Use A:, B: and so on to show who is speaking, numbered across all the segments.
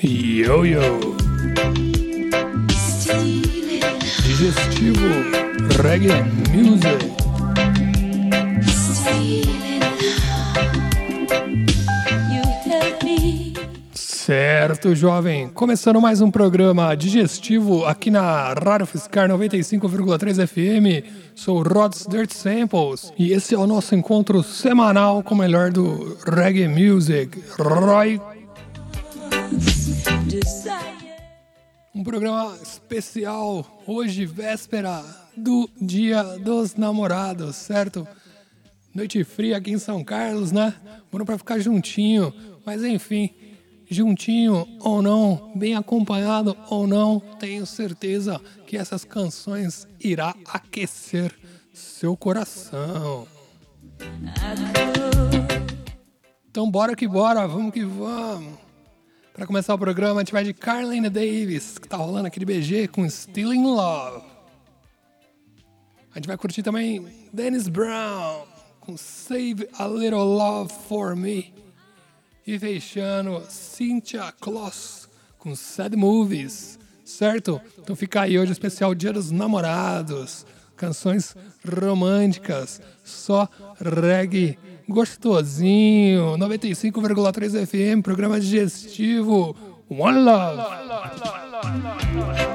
A: Yo yo. Digestivo Reggae Music. Certo, jovem. Começando mais um programa digestivo aqui na Rádio Fiscar 95,3 FM. Sou Rod's Dirt Samples e esse é o nosso encontro semanal com o melhor do reggae music. Roy. Um programa especial hoje, véspera do Dia dos Namorados, certo? Noite fria aqui em São Carlos, né? Bom para ficar juntinho, mas enfim juntinho ou não, bem acompanhado ou não, tenho certeza que essas canções irá aquecer seu coração. Então bora que bora, vamos que vamos. Para começar o programa, a gente vai de Carlene Davis, que tá rolando aqui de BG com Still in Love. A gente vai curtir também Dennis Brown com Save a Little Love for Me. E fechando, Cynthia Kloss com Sad Movies, certo? Então fica aí hoje o especial Dia dos Namorados, canções românticas, só reggae gostosinho, 95,3 FM, programa digestivo, One Love. One love,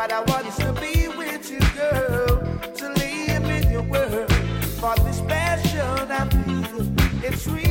B: What
C: I
D: want to be with you, girl, to live in your world. For this passion I feel, it's real.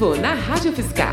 D: exclusivo na Rádio Fiscal.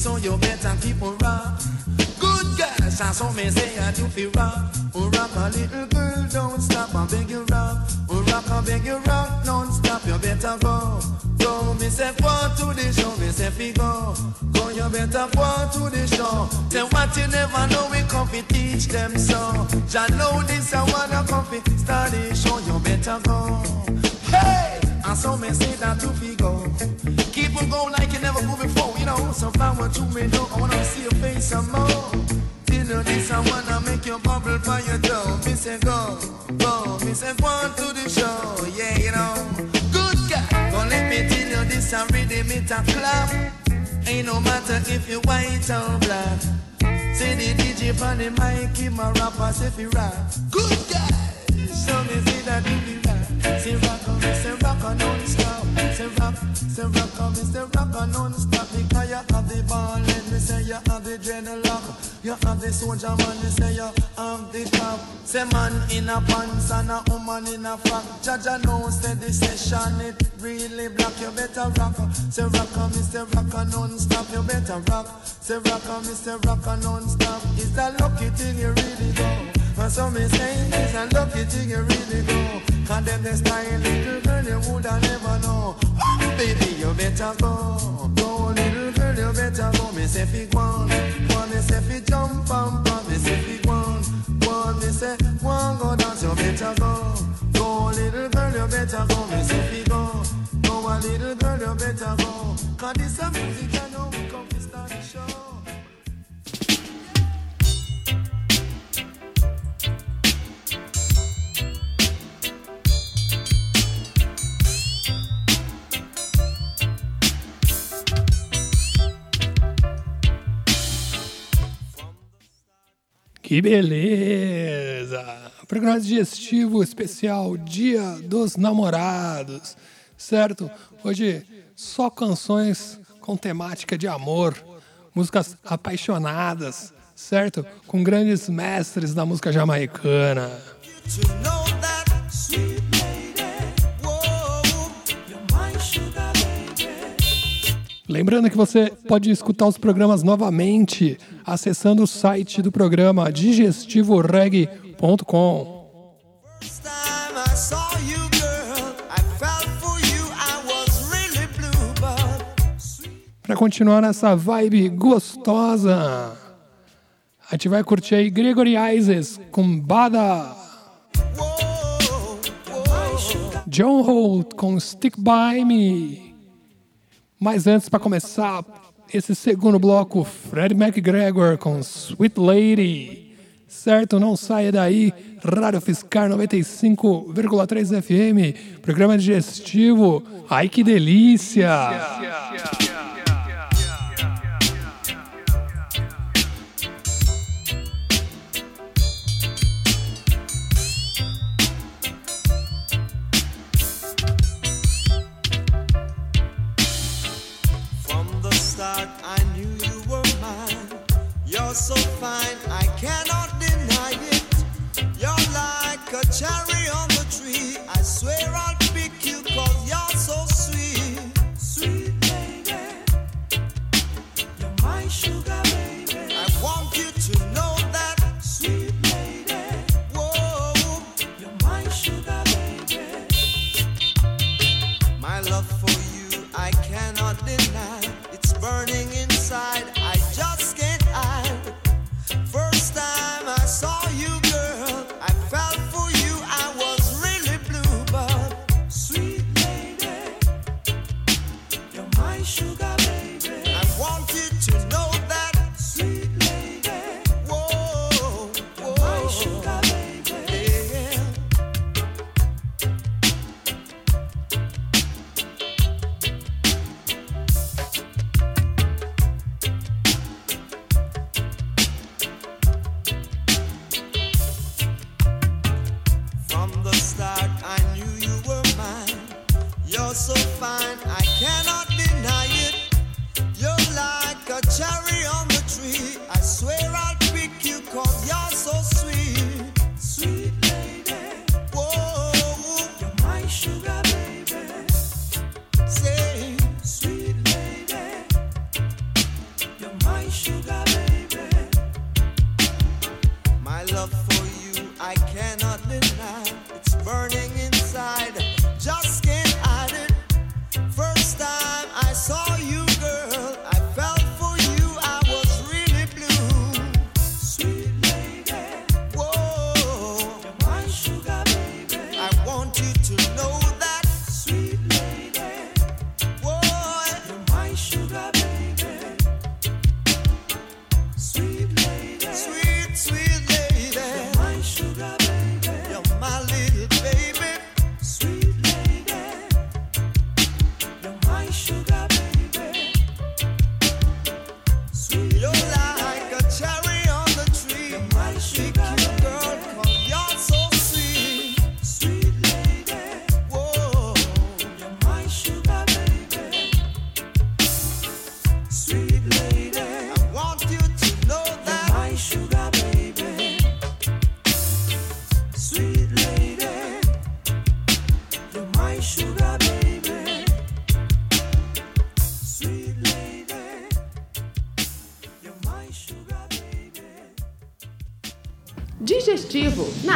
D: So you better keep on rock. Good girls, and so me say I do feel rock. Oh, rock a little girl, don't stop, I beg you rock. Oh, rock, I beg you rock, non stop, you better go. Go, me say go to the show, me say fi go. Go, you better go to the show. Say what you never know, we come fi teach them so. Jah know this, I wanna come fi start the show, you better go. Hey, and so me say that you fi go. Keep on going like you never moved before, you know. So what you me, no, I wanna see your face some more. You this, I wanna make you bubble by your toe. Me say go, go, me say go to the show, yeah, you know. Good guy, don't let me tell you this, I really meet a clap. Ain't no matter if you white or black. Say the DJ on the mic, him a rapper, say fi rap. Good guy, so me say that if you rap. Say rock say rock non-stop. Say rock, say. Because you have the ball, let me say you have the dreadlock. You have the soldier man, me say you have the top. Say man in a pants and a woman in a frock. Jaja session it really black. You better rock. Say non-stop. You better rock. Say a lucky thing you really go. And so me say it's a lucky thing you really go. Cause them the style little girl you woulda never know. Oh, baby, you better go. Go little girl, you better go. Me say fi go on. Go me say fi jump and pump. Me say fi go on. Go me say go on, go dance. You better go. Go little girl, you better go. Me say fi go. Go a little girl, you better go. Cause this a music I know we come to start the show.
E: Que beleza! Programa digestivo especial Dia dos Namorados, certo? Hoje só canções com temática de amor, músicas apaixonadas, certo? Com grandes mestres da música jamaicana. Lembrando que você pode escutar os programas novamente acessando o site do programa digestivoreg.com. Para continuar nessa vibe gostosa, a gente vai curtir aí Gregory Isaacs com Bada. John Holt com Stick By Me. Mas antes, para começar esse segundo bloco, Fred McGregor com Sweet Lady. Certo? Não saia daí. Rádio Fiscar 95,3 FM. Programa digestivo. Ai que delícia!
D: so fine. I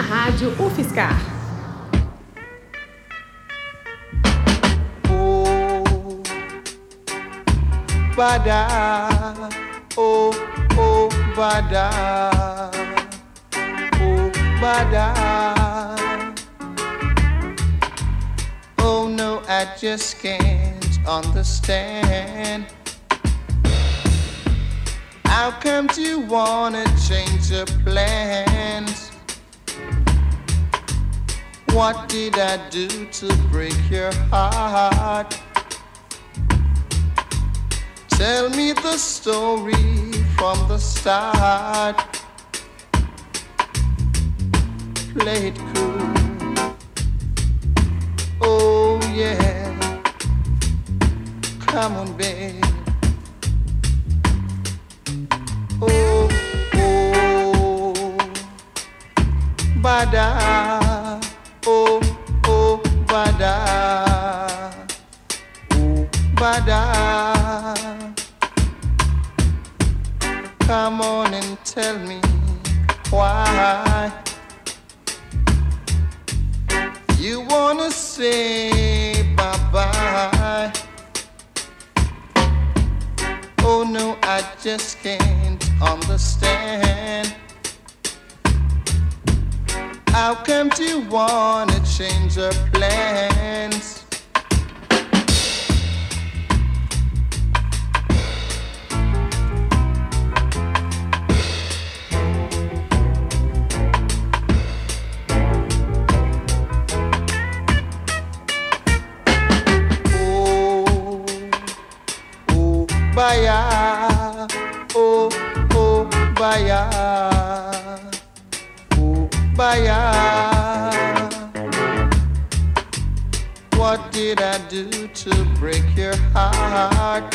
F: Rádio UFSCar.
G: Oh, oh, oh, bada, oh, bada. Oh no, I just can't understand. How come you wanna change your plans? What did I do to break your heart? Tell me the story from the start. Play it cool. Oh, yeah. Come on, babe. Oh, oh. Bada oh, oh, bada, oh, bada. Come on and tell me why you wanna say bye bye. Oh no, I just can't understand. How come you wanna change your plans? Baya, oh, oh, baya. Baya. What did I do to break your heart?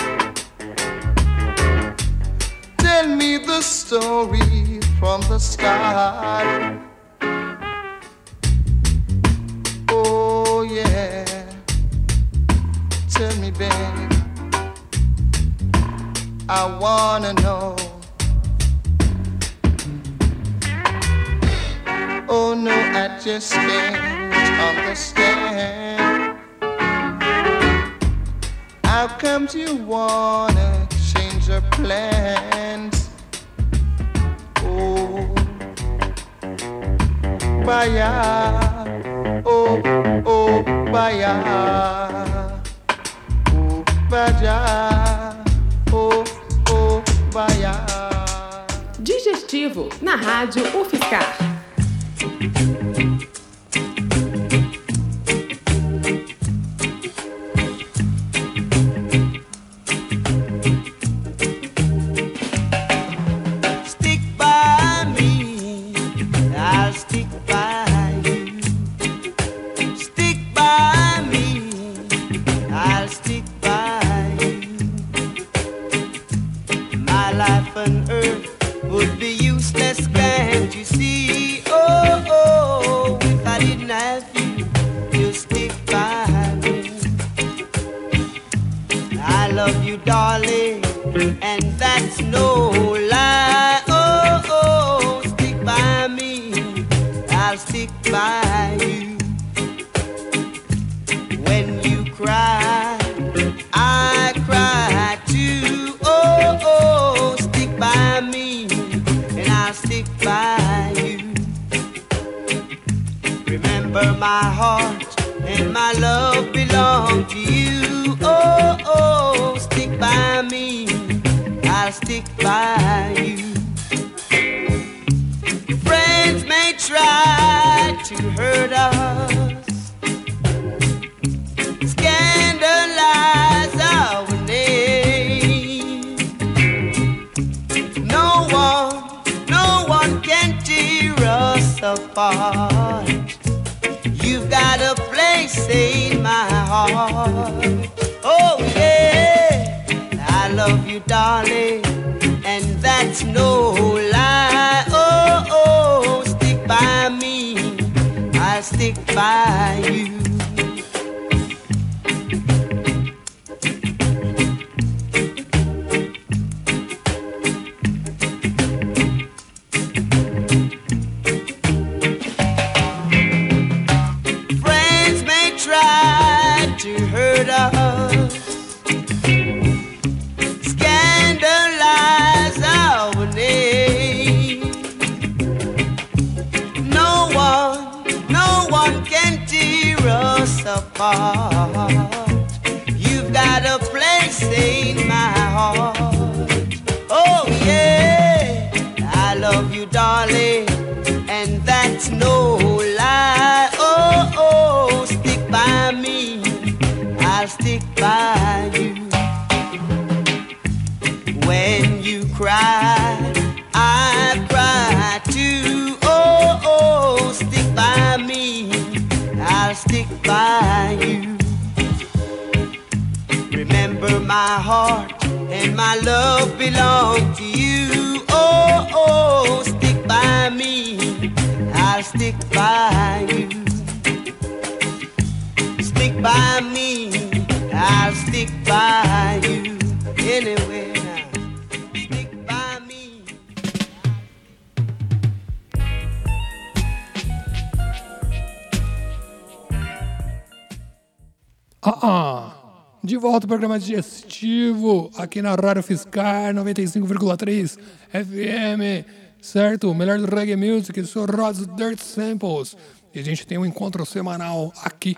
G: Tell me the story from the start. Oh, yeah. Tell me, babe. I wanna know. Oh no, I just can't understand. How come you wanna change your plans? Oh, baya, oh, oh, oh, oh, oh, baya.
F: Digestivo na Rádio UFSCar.
H: Place in my heart. Oh yeah, I love you, darling, and that's no lie. Oh oh, stick by me, I'll stick by you.
E: Ah, ah. De volta ao programa digestivo aqui na Rádio Fiscar 95,3 FM, certo? Melhor do reggae music, sou Rods Dirt Samples. E a gente tem um encontro semanal aqui,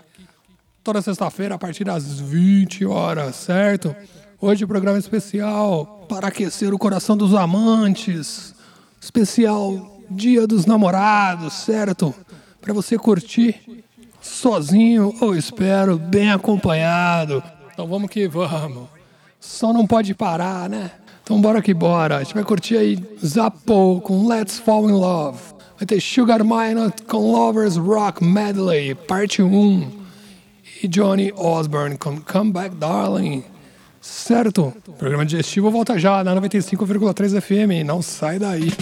E: toda sexta-feira, a partir das 20 horas, certo? Hoje, programa especial para aquecer o coração dos amantes, especial Dia dos Namorados, certo? Para você curtir sozinho ou espero bem acompanhado. Então vamos que vamos. Só não pode parar, né? Então bora que bora. A gente vai curtir aí Zappo com Let's Fall in Love. Vai ter Sugar Minot com Lovers Rock Medley, parte 1. E Johnny Osborne com Come Back Darling. Certo? O programa digestivo volta já na 95,3 FM. Não sai daí.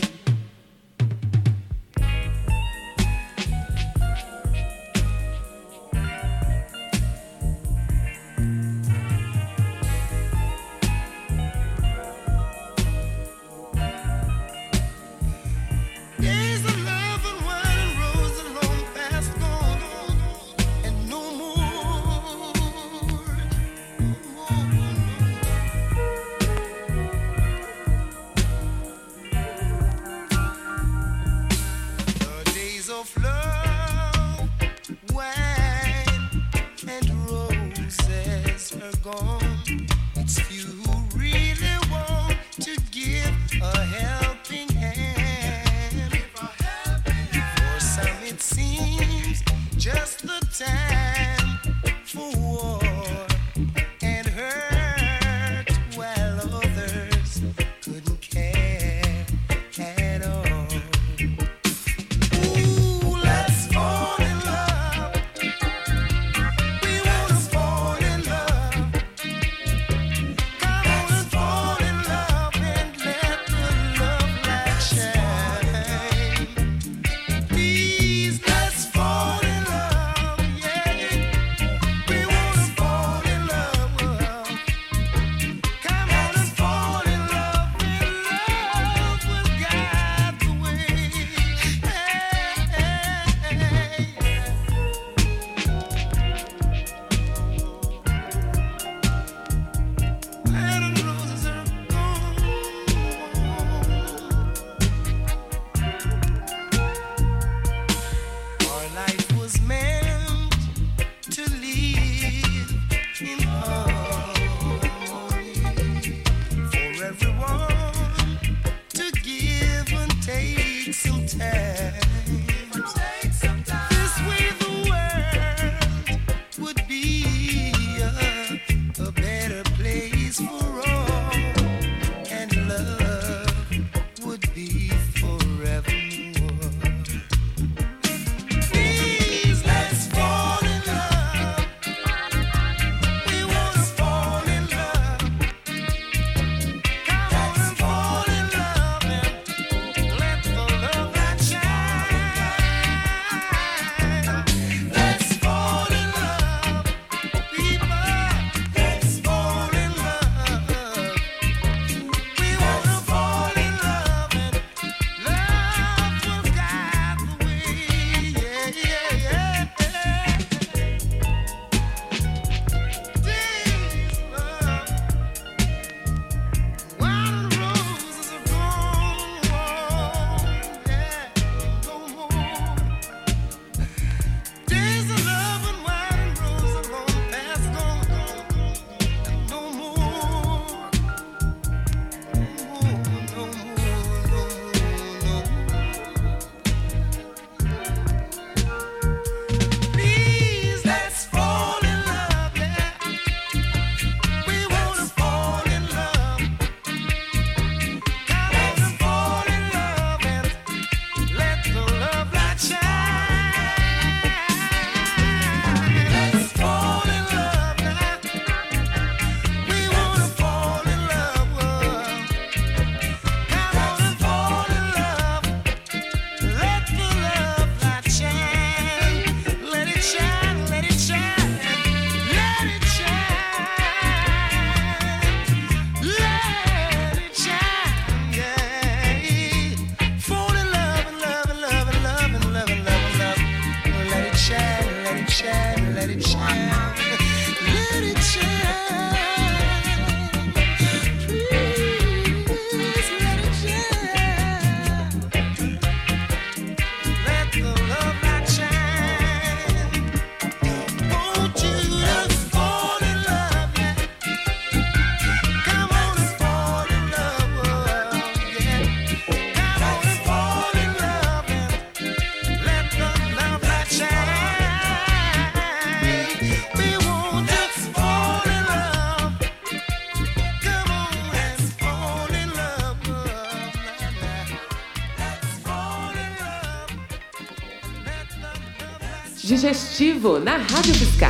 F: vivo na Rádio Fiscal.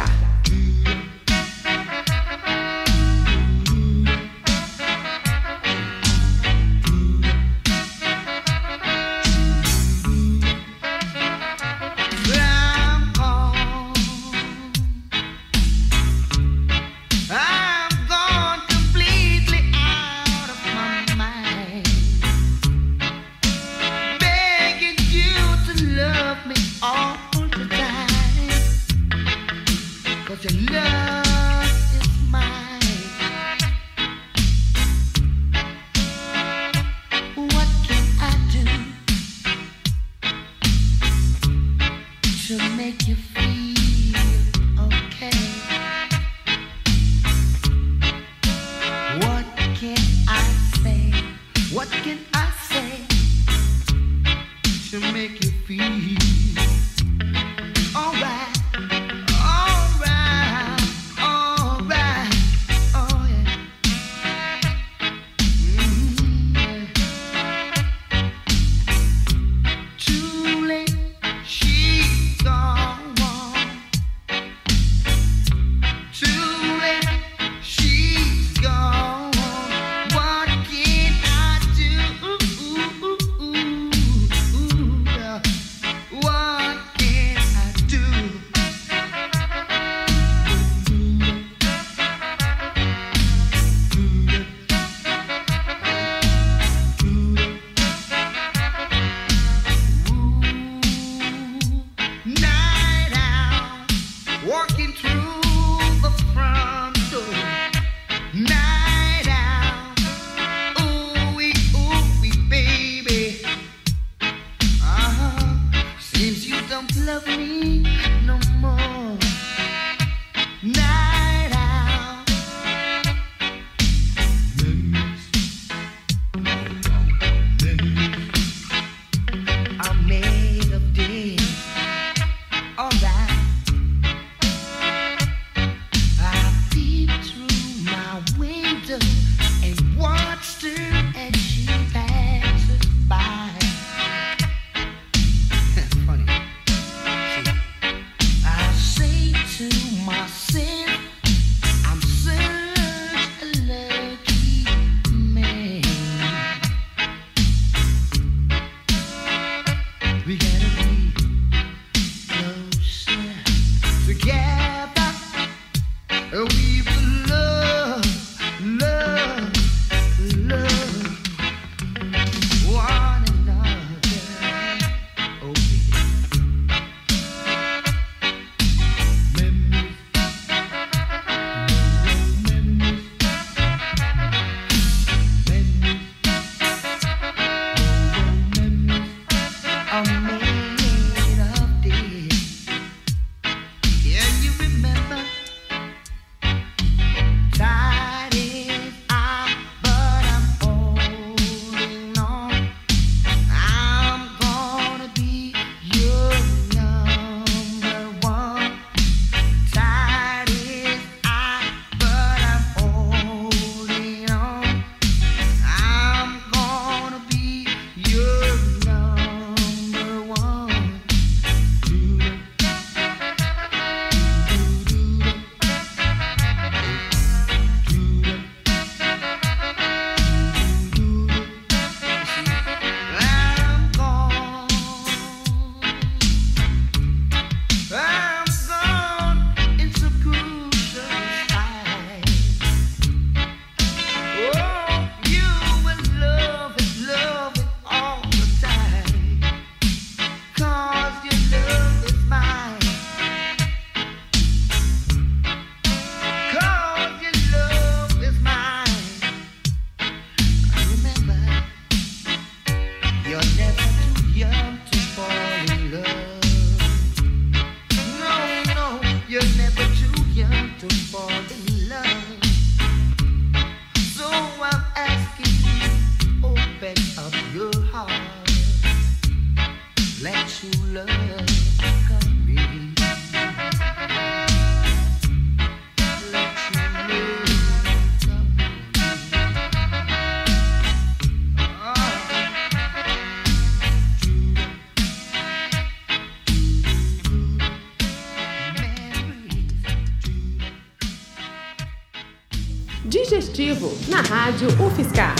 I: Digestivo, na Rádio UFSCar.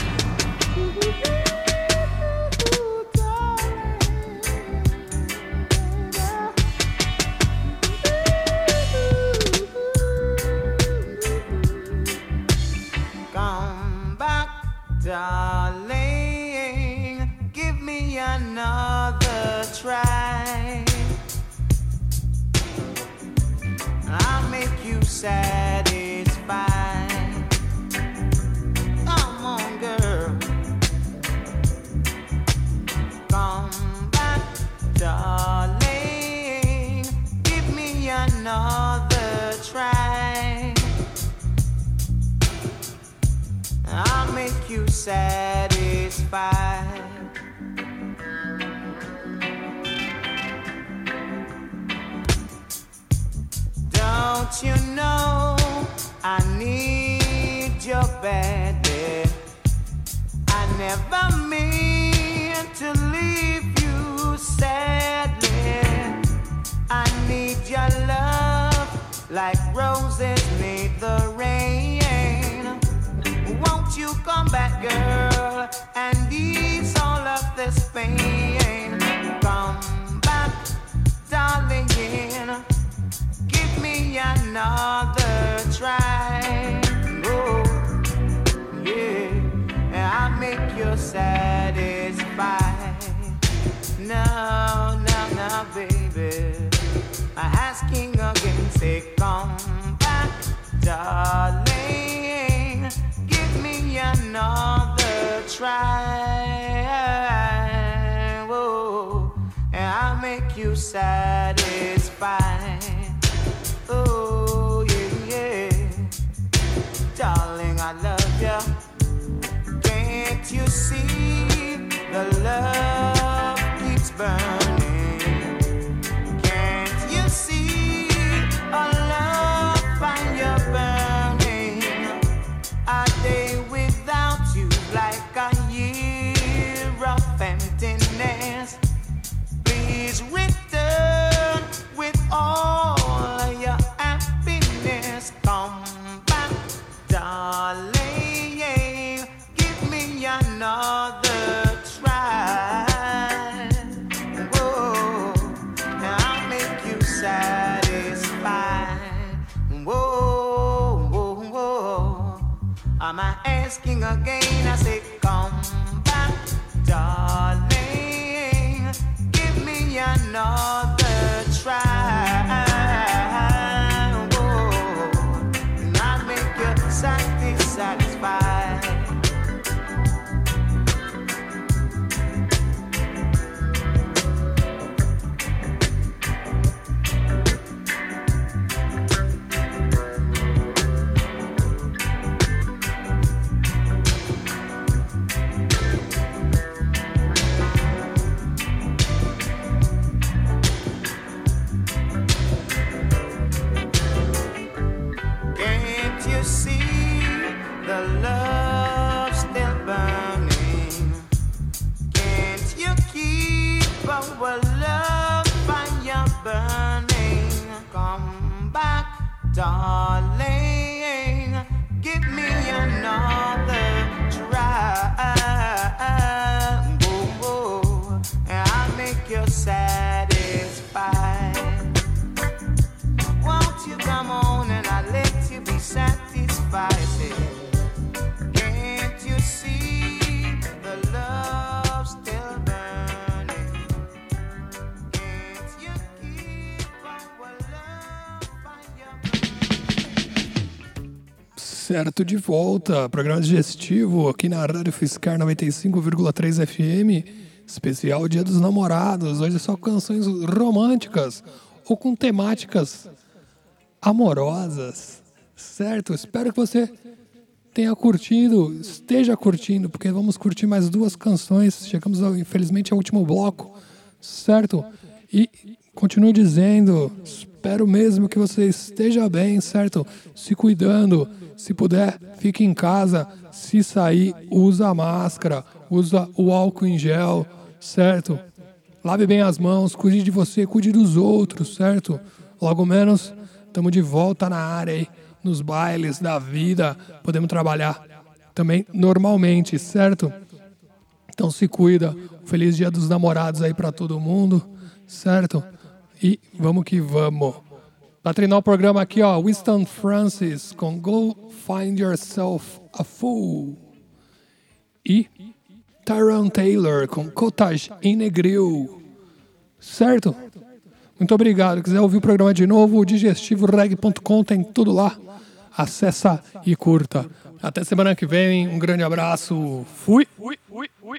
F: satisfied. No, no, no, baby. I'm asking again, say, come back, darling. Give me another try. And I'll make you satisfied. you see the love keeps burning?
E: certo, de volta, programa digestivo aqui na Rádio Fiscar 95,3 FM, especial Dia dos Namorados. Hoje é só canções românticas ou com temáticas amorosas, certo? Espero que você tenha curtido, esteja curtindo, porque vamos curtir mais duas canções. Chegamos, infelizmente, ao último bloco, certo? E continuo dizendo, espero mesmo que você esteja bem, certo? Se cuidando, se puder, fique em casa. Se sair, usa a máscara, usa o álcool em gel, certo? Lave bem as mãos, cuide de você, cuide dos outros, certo? Logo menos, estamos de volta na área aí, nos bailes da vida, podemos trabalhar também normalmente, certo? Então se cuida. Feliz Dia dos Namorados aí para todo mundo, certo? E vamos que vamos. Para treinar o programa aqui, ó, Winston Francis com Go Find Yourself a Fool. E Tyrone Taylor com Cottage in Negril. Certo? Muito obrigado. Quiser ouvir o programa de novo, digestivoreg.com tem tudo lá. Acessa e curta. Até semana que vem. Um grande abraço. Fui. Fui, fui, fui,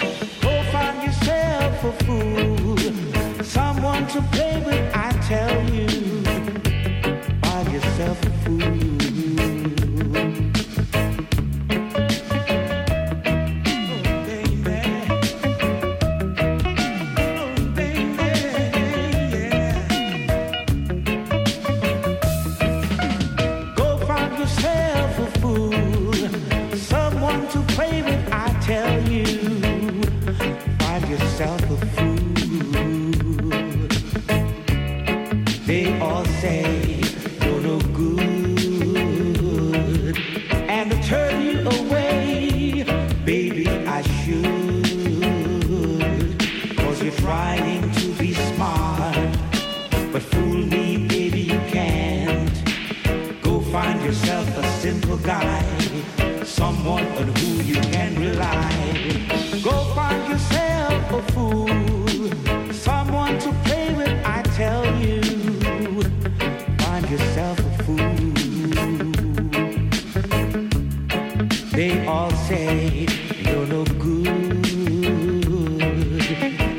J: They all say you're no good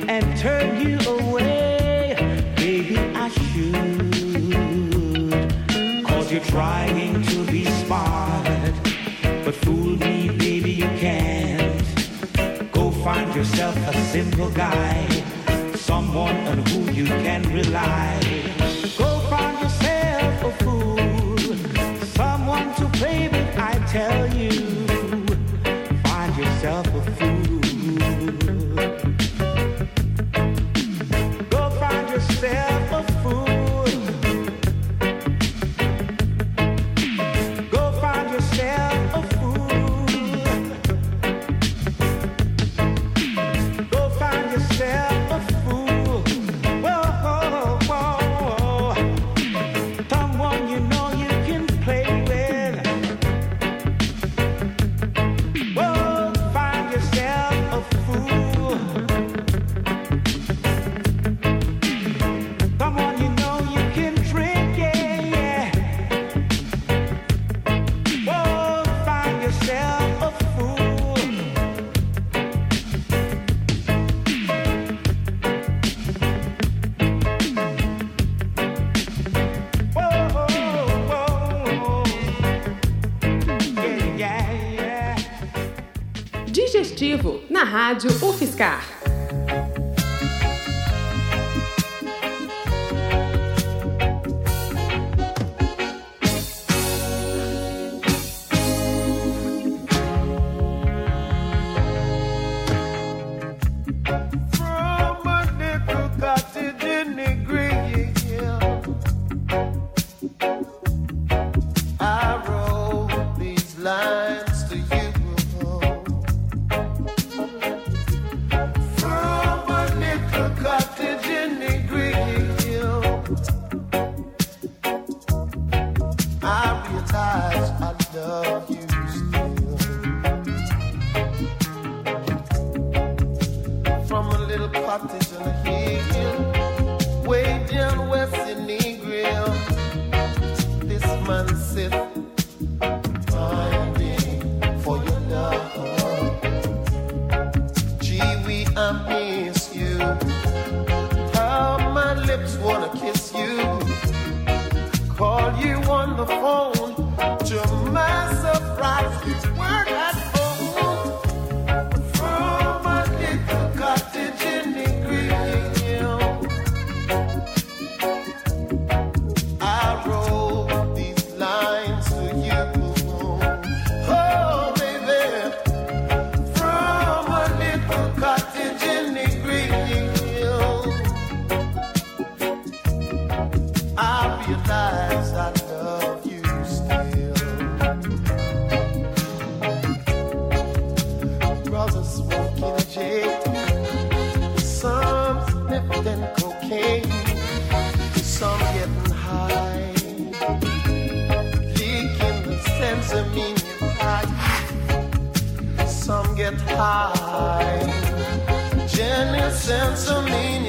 J: and turn you away. Baby, I should. Cause you're trying
C: to be
G: smart, but fool me, baby, you can't. Go find yourself a simple guy, someone on whom you can rely. Go find yourself a fool so baby, I tell you. Rádio UFSCar. Some get high, genuine sense of meaning